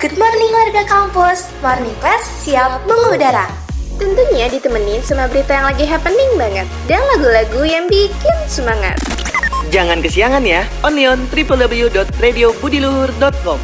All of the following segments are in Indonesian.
Good morning warga kampus, Morning Class siap mengudara. Tentunya ditemenin sama berita yang lagi happening banget dan lagu-lagu yang bikin semangat. Jangan kesiangan ya, only on www.radiobudiluhur.com.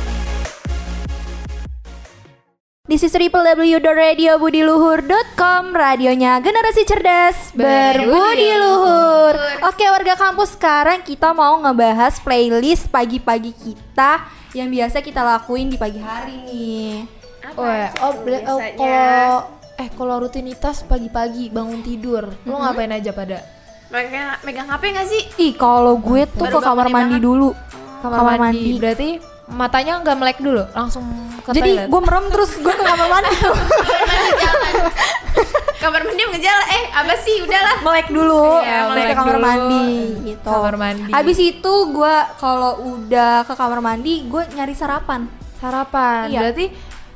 This is www.radiobudiluhur.com Radionya generasi cerdas Berbudi luhur Oke warga kampus sekarang kita mau ngebahas playlist pagi-pagi kita Yang biasa kita lakuin di pagi hari nih. Wah, oh, bela- oh, kalau eh kalau rutinitas pagi-pagi bangun tidur, lo ngapain aja pada? Megang, megang HP gak sih? Ih kalau gue tuh Baru ke kamar mandi banget. dulu. Kamar, mandi. Berarti matanya nggak melek dulu, langsung ke Jadi gue merem terus gue ke kamar mandi Kamar mandi ngejala, eh apa sih udahlah. melek dulu, Iya, melek ke kamar dulu. mandi gitu. Kamar mandi. Habis itu gue kalau udah ke kamar mandi, gue nyari sarapan. sarapan. Iya. Berarti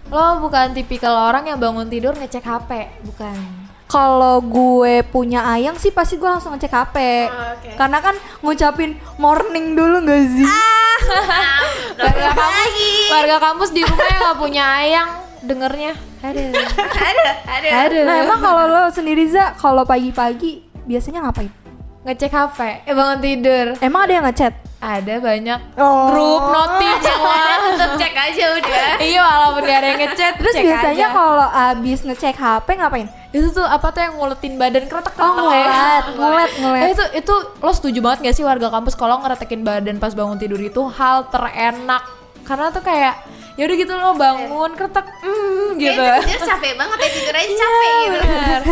lo bukan tipikal orang yang bangun tidur ngecek HP, bukan? Kalau gue punya ayang sih pasti gue langsung ngecek HP. Oh, oke. Karena kan ngucapin morning dulu gak sih? Warga kampus, warga kampus di rumah yang nggak punya ayang dengernya. Aduh. Ada, ada. Aduh. Nah emang kalau lo sendiri za, kalau pagi-pagi biasanya ngapain? ngecek HP, eh bangun tidur. Emang ada yang ngechat? Ada banyak Oh. grup notif semua. Tetep cek aja udah. iya walaupun gak ada yang ngechat Terus cek biasanya kalau abis ngecek HP ngapain? itu tuh apa tuh yang nguletin badan kretek Oh ngulet, ngulet, ngulet. Eh, itu itu lo setuju banget gak sih warga kampus kalau ngeretekin badan pas bangun tidur itu hal terenak karena tuh kayak ya udah gitu lo bangun kretek mm, gitu Kayak tidur capek banget ya tidur aja capek gitu. Bener.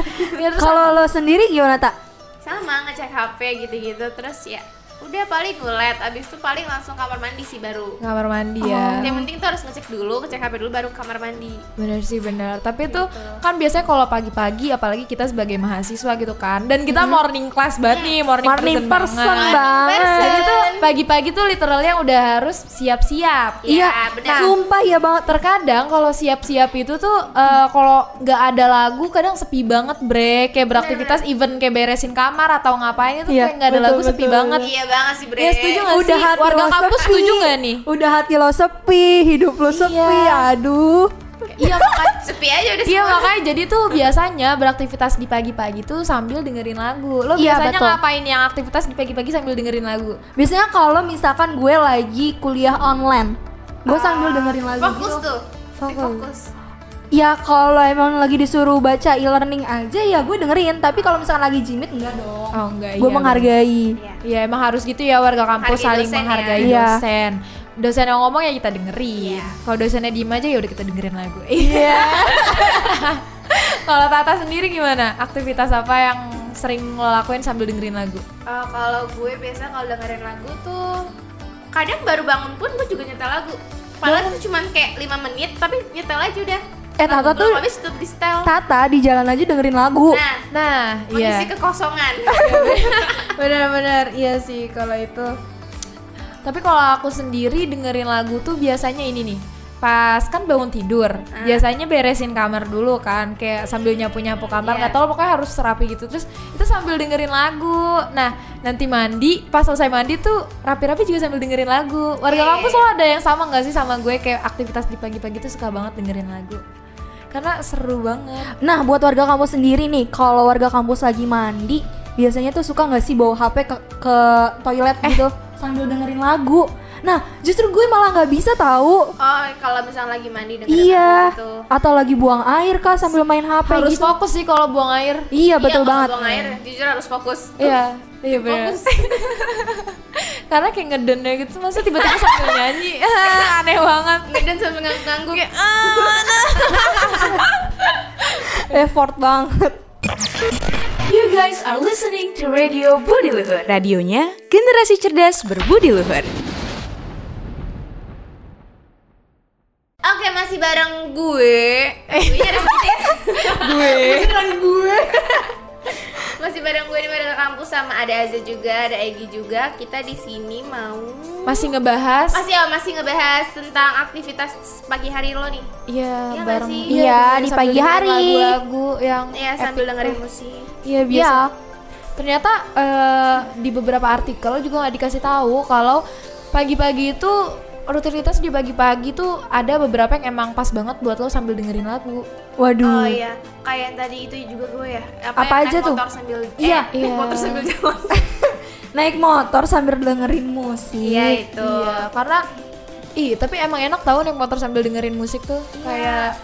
Ya, terus Kalau lo sendiri gimana tak? Sama ngecek HP gitu-gitu terus ya udah paling ngulet abis itu paling langsung kamar mandi sih baru. Kamar mandi ya. Yang penting tuh harus ngecek dulu ngecek HP dulu baru kamar mandi. Bener sih bener. Tapi tuh kan biasanya kalau pagi-pagi apalagi kita sebagai mahasiswa gitu kan dan kita morning class banget nih morning, Morning person banget. banget. jadi tuh pagi-pagi tuh literalnya udah harus siap-siap. Iya, benar. sumpah ya banget. terkadang kalau siap-siap itu tuh eh, kalau nggak ada lagu kadang sepi banget bre kayak beraktivitas even kayak beresin kamar atau ngapain itu Iya, kayak nggak ada betul, lagu sepi betul. banget. Iya banget sih bre ya setuju nggak Udah sih hati warga lo kampus sepi. setuju nggak nih Udah hati lo sepi, hidup lo sepi, Iya. aduh. iya makanya sepi aja udah Iya makanya jadi tuh biasanya beraktivitas di pagi-pagi tuh sambil dengerin lagu. Lo Iya, biasanya betul. ngapain yang aktivitas di pagi-pagi sambil dengerin lagu? Biasanya kalau misalkan gue lagi kuliah online, gue sambil dengerin lagu. fokus gitu. tuh Fokus. fokus Ya kalau emang lagi disuruh baca e-learning aja ya gue dengerin. Tapi kalau misalkan lagi jimit enggak dong. Oh enggak gue menghargai. Iya emang harus gitu ya warga kampus Hargai saling dosen ya. menghargai Iya. dosen. Dosen yang ngomong ya kita dengerin. Kalau dosennya diem aja ya udah kita dengerin lagu. Iya. Kalau Tata sendiri gimana? Aktivitas apa yang sering lo lakuin sambil dengerin lagu? Eh, kalau gue biasa kalau dengerin lagu tuh kadang baru bangun pun gue juga nyetel lagu padahal itu cuman kayak 5 menit tapi nyetel aja udah Eh, Tata tuh- habis tutup di setel Tata di jalan aja dengerin lagu. nah Nah, mengisi iya. kekosongan Bener-bener iya sih kalau itu. Tapi kalau aku sendiri dengerin lagu tuh biasanya ini nih. Pas kan bangun tidur, biasanya beresin kamar dulu kan, kayak sambil nyapu-nyapu kamar, Iya. nggak tahu pokoknya harus rapi gitu. Terus itu sambil dengerin lagu. Nah, nanti mandi, pas selesai mandi tuh rapi-rapi juga sambil dengerin lagu. Warga Iya. kampus lo ada yang sama nggak sih sama gue kayak aktivitas di pagi-pagi tuh suka banget dengerin lagu. Karena seru banget. Nah, buat warga kampus sendiri nih, kalau warga kampus lagi mandi, biasanya tuh suka nggak sih bawa HP ke, ke toilet gitu sambil dengerin lagu. Nah, justru gue malah nggak bisa tahu. oh kalau misalnya lagi mandi dengerin Iya. lagu gitu Atau lagi buang air kah sambil main HP Harus gitu. fokus sih kalau buang air. Iya, betul kalau banget. buang air jujur harus fokus Iya, iya fokus Karena kayak ngeden ya gitu, masa tiba-tiba sambil nyanyi, Ah, aneh banget. ngeden sambil ngangguk-ngangguk Effort banget. You guys are listening to Radio Budi Luhur. Radionya generasi cerdas berbudi luhur. Oke masih bareng gue gue gue Masih bareng gue di Mereka Kampus sama ada Aza juga, ada Egi juga Kita di sini mau Masih ngebahas Masih ya, masih ngebahas tentang aktivitas pagi hari lo nih Iya, Iya bareng sih? Iya, di pagi hari. Lagu-lagu yang Ya sambil epic. dengerin musik Iya, biasa. Iya. Ternyata eh, di beberapa artikel juga nggak dikasih tahu kalau pagi-pagi itu rutinitas di pagi-pagi tuh ada beberapa yang emang pas banget buat lo sambil dengerin lagu. Waduh. Oh iya, kayak yang tadi itu juga gue ya. Apa yang aja naik tuh? Motor sambil Iya. eh, naik motor sambil jalan. Naik motor sambil dengerin musik. Iya itu. Iya, karena ih, tapi emang enak tau naik motor sambil dengerin musik tuh. Kayak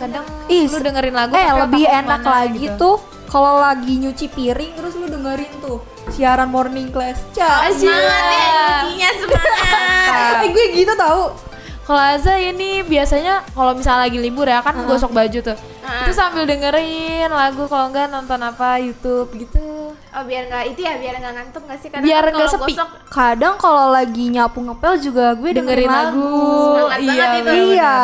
kadang Ih, lu dengerin lagu eh lebih enak lagi gitu. tuh kalau lagi nyuci piring terus lu dengerin tuh siaran morning class. Cak. Semangat ya semangat. Eh gue gitu tahu. Kalau Aza ini biasanya kalau misalnya lagi libur ya kan gosok baju tuh. Itu sambil dengerin lagu kalau enggak nonton apa YouTube gitu. Oh biar nggak itu ya biar nggak ngantuk nggak sih karena Biar kan nggak kalau sepi. gosok Kadang kalau lagi nyapu ngepel juga gue dengerin, dengerin lagu. Semangat Iya, banget itu. Iya.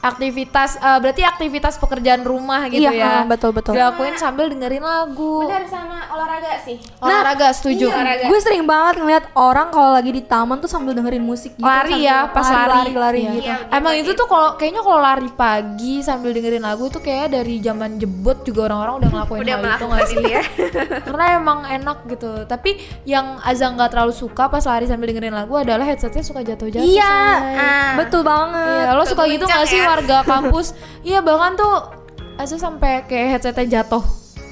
Aktivitas eh, berarti aktivitas pekerjaan rumah gitu Iya, ya. ah, betul, betul. Dilakuin sambil dengerin lagu. benar sama olahraga sih. Olahraga setuju. Iya, gue sering banget ngeliat orang kalau lagi di taman tuh sambil dengerin musik gitu. lari ya pas lari lari, lari Iya. gitu. emang itu tuh kalau kayaknya kalau lari pagi sambil dengerin lagu tuh kayak dari zaman jebot juga orang-orang udah ngelakuin Udah hal itu nggak sih itu ya. karena emang enak gitu tapi yang Azza nggak terlalu suka pas lari sambil dengerin lagu adalah headsetnya suka jatuh-jatuh Iya. Ah. betul banget. iya lo suka gitu nggak sih ya. warga kampus iya bahkan tuh Azza sampai kayak headsetnya jatuh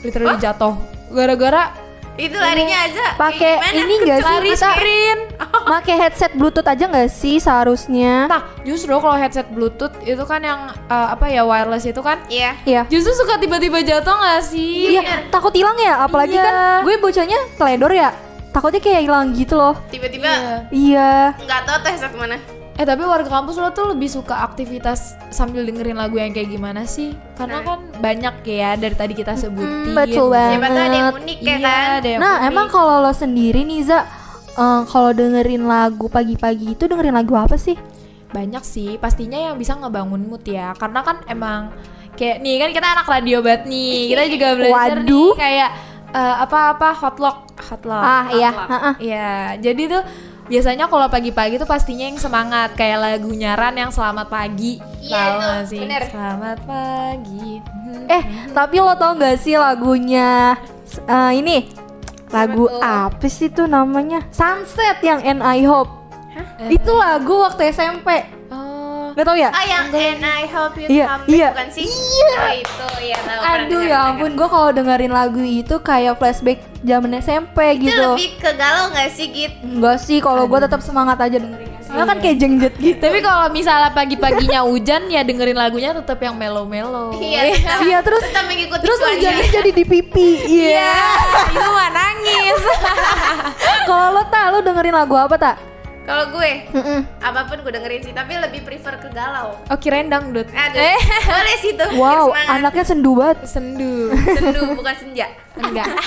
literally jatuh gara-gara itu larinya aja. Pakai ini enggak sih lari kita sprint pakai headset bluetooth aja nggak sih seharusnya? nah justru kalau headset bluetooth itu kan yang eh, apa ya wireless itu kan Iya. Iya. Justru suka tiba-tiba jatuh gak sih? Iya, takut hilang ya, apalagi Iya. kan gue bocahnya teledor ya. Takutnya kayak hilang gitu loh. Tiba-tiba Iya. Iya. nggak tahu tuh headset ke mana. Eh tapi warga kampus lo tuh lebih suka aktivitas sambil dengerin lagu yang kayak gimana sih? Karena kan banyak ya dari tadi kita sebutin. betul banget. Siapa ada yang unik ya Iya, kan. ada yang Nah, unik. emang kalau lo sendiri nih Za, eh, kalau dengerin lagu pagi-pagi itu dengerin lagu apa sih? banyak sih pastinya yang bisa ngebangun mood ya. Karena kan emang kayak nih kan kita anak radio banget nih. Kita juga belajar nih Waduh. kayak eh, apa-apa hotlock, hotlock. Ah, iya, heeh. Iya, jadi tuh biasanya kalau pagi-pagi tuh pastinya yang semangat kayak lagu nyaran yang selamat pagi. Iya, Tahu itu, nggak sih? bener. Selamat pagi. Eh, tapi lo tau gak sih lagunya eh, ini? Lagu apa sih tuh namanya? Sunset yang And I Hope. Itu lagu waktu SMP. Gak tau ya? Oh yang and I hope you Iya, come back iya. bukan sih? Iya. Oh itu ya tahu. pernah Aduh ya ampun, gue kalau dengerin lagu itu kayak flashback zaman SMP. Itu gitu. lebih ke galau nggak sih Git? Enggak sih, kalau gue tetap semangat aja dengerinnya. Soalnya kan kayak jengjet gitu. tapi kalau misalnya pagi-paginya hujan ya dengerin lagunya tetap yang melo-melo. Iya. Iya terus Tetap mengikuti terus hujannya jadi di pipi. Iya. itu mah nangis. Kalau lo tak, lo dengerin lagu apa tak? Kalau gue Mm-mm. apa pun gue dengerin sih, tapi lebih prefer ke galau. Oh kirain dangdut. Aduh, Eh, boleh sih tuh. Wow, semangat. anaknya sendu banget. sendu. sendu bukan senja. Enggak.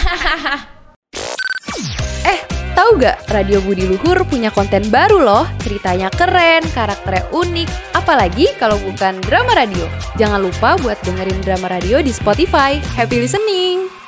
Eh, tahu gak Radio Budi Luhur punya konten baru loh. Ceritanya keren, karakternya unik. Apalagi kalau bukan drama radio. Jangan lupa buat dengerin drama radio di Spotify. Happy listening!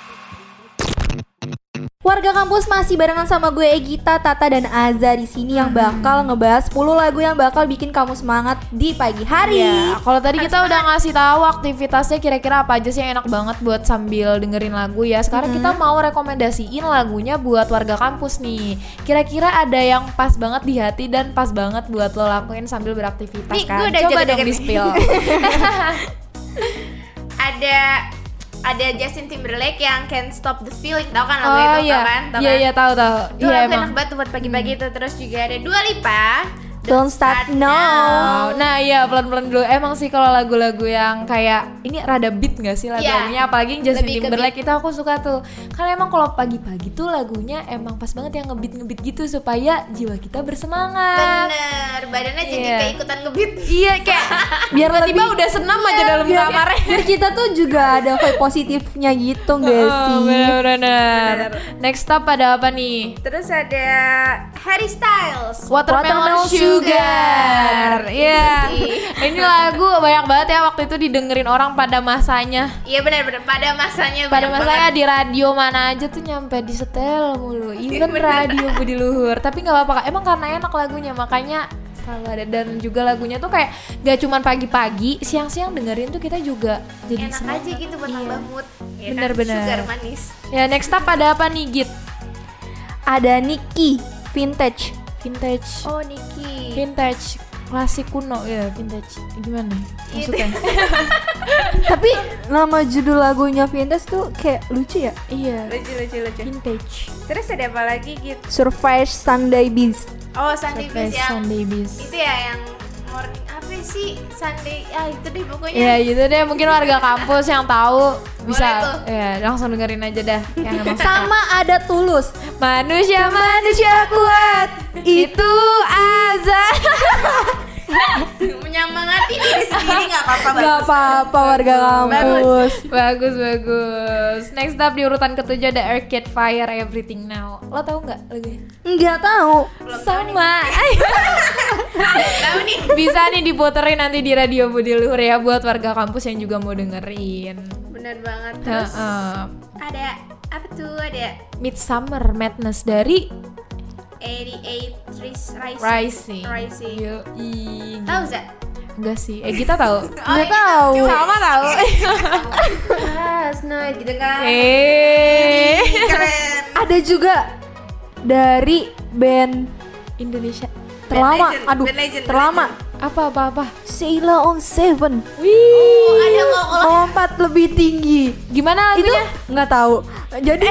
Warga kampus masih barengan sama gue Egita, Tata dan Aza di sini yang bakal ngebahas 10 lagu yang bakal bikin kamu semangat di pagi hari. Iya, kalau tadi kita udah ngasih tahu aktivitasnya kira-kira apa aja sih yang enak banget buat sambil dengerin lagu ya. Sekarang kita mau rekomendasiin lagunya buat warga kampus nih. Kira-kira ada yang pas banget di hati dan pas banget buat lo lakuin sambil beraktivitas Nih, kan. gue udah Coba dong di spill. Ada ada Justin Timberlake yang Can't Stop the Feeling, tau kan lagu oh itu iya, tau kan? Tau iya kan? iya tahu tahu. Itu Iya lagu enak banget buat pagi-pagi itu. Terus juga ada Dua Lipa. Don't start now. Nah iya pelan-pelan dulu. Emang sih kalau lagu-lagu yang kayak ini rada beat gak sih lagu-lagunya? Apalagi yang Justin Lebih Timberlake itu aku suka tuh. Karena emang kalau pagi-pagi tuh lagunya emang pas banget yang ngebeat-ngebeat gitu supaya jiwa kita bersemangat. Bener, badannya jadi Iya. kayak ikutan ngebit. Iya kayak Biar tiba-tiba udah senam aja dalam biar, kamarnya. biar kita tuh juga ada vibe positifnya gitu gak sih? Oh, bener-bener. Next up ada apa nih? Terus ada Harry Styles. Watermelon, Watermelon Sugar. Iya. Sih. Ini lagu banyak banget ya waktu itu didengerin orang pada masanya. Iya benar-benar pada masanya Pada masanya banget. di radio mana aja tuh nyampe di setel mulu. Even Bener. radio Budi Luhur. Tapi nggak apa-apa. Emang karena enak lagunya makanya selalu ada dan juga lagunya tuh kayak gak cuman pagi-pagi, siang-siang dengerin tuh kita juga jadi enak semangat. aja gitu buat Iya. mood. Ya kan? Bener-bener. Sugar manis. Ya next up ada apa nih Git? Ada Nicky Vintage. Vintage. Oh Niki. Vintage. klasik kuno ya vintage gimana Gitu. maksudnya Tapi nama judul lagunya Vintage tuh kayak lucu ya. iya lucu lucu lucu vintage terus ada apa lagi gitu Surprise Sunday Beast. oh Sunday Surprise Beast yang Sunday Beast itu ya yang morning apa sih? Sunday ah itu deh pokoknya. Ya gitu deh. Mungkin warga kampus yang tahu bisa ya langsung dengerin aja dah yang. Sama ada Tulus. manusia manusia kuat itu azan menyemangati diri sendiri nggak apa-apa Gak bagus. apa-apa warga kampus. bagus bagus. Next up di urutan ketujuh ada Arcade Fire Everything Now. Lo tau nggak lagunya? Nggak tahu. sama. tahu nih. Bisa nih diputerin nanti di radio Budi Luhur ya buat warga kampus yang juga mau dengerin. Bener banget. Terus Heeh. ada apa tuh ada Midsummer Madness dari 88 Rising Rising. Rising Yoi. tahu? Enggak sih. Eh kita tahu. Nggak tahu. Sama tahu. Last night gitu kan eh. keren Ada juga dari band Indonesia. terlama. Legend, Aduh, Band Legend, terlama. Apa apa apa? Sailor on Seven. Wih. Oh, ada kok kalau Lompat lebih tinggi. Gimana Itu lagunya? nggak tahu. Jadi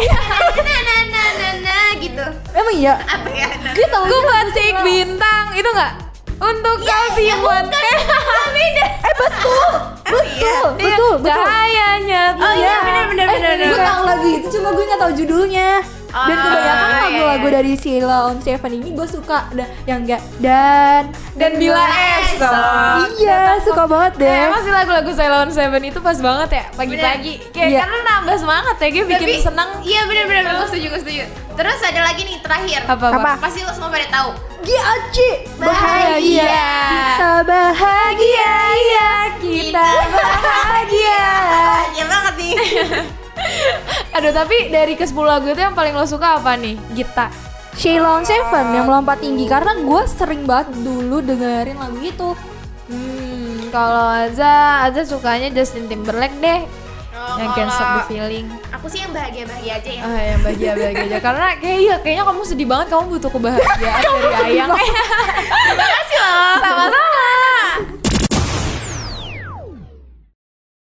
iya. apa ya nah. Gue batik bintang itu enggak? Untuk kau simpan beda Eh betul. oh iya Betul, betul, betul. Cahayanya. oh iya bener bener bener Gue bener tahu lagu itu cuma gue nggak tahu judulnya. Dan Ah, kebanyakan iya, lagu-lagu iya. dari Sheila on Seven ini gue suka ada yang enggak dan Dan bila esok. Iya, suka banget deh. Eh, emang sih lagu-lagu Ceylon Seven itu pas banget ya pagi-pagi. Kayak Iya. karena nambah semangat ya, gue bikin seneng. iya bener gue setuju gue setuju terus ada lagi nih terakhir Apa apa? Pasti lo semua pada tahu Giaci Bahagia. Kita bahagia ya Kita bahagia. bahagia banget nih Aduh tapi dari ke 10 lagu itu yang paling lo suka apa nih? Gita. Sheila on Seven yang melompat tinggi karena gue sering banget dulu dengerin lagu itu. Hmm, kalau Aza, Aza sukanya Justin Timberlake deh. Oh, yang Can't Stop the Feeling. aku sih yang bahagia bahagia aja ya Ah, yang bahagia-bahagia aja. Karena kayak iya, kayaknya kamu sedih banget, kamu butuh kebahagiaan dari Ayang. makasih loh Sama-sama.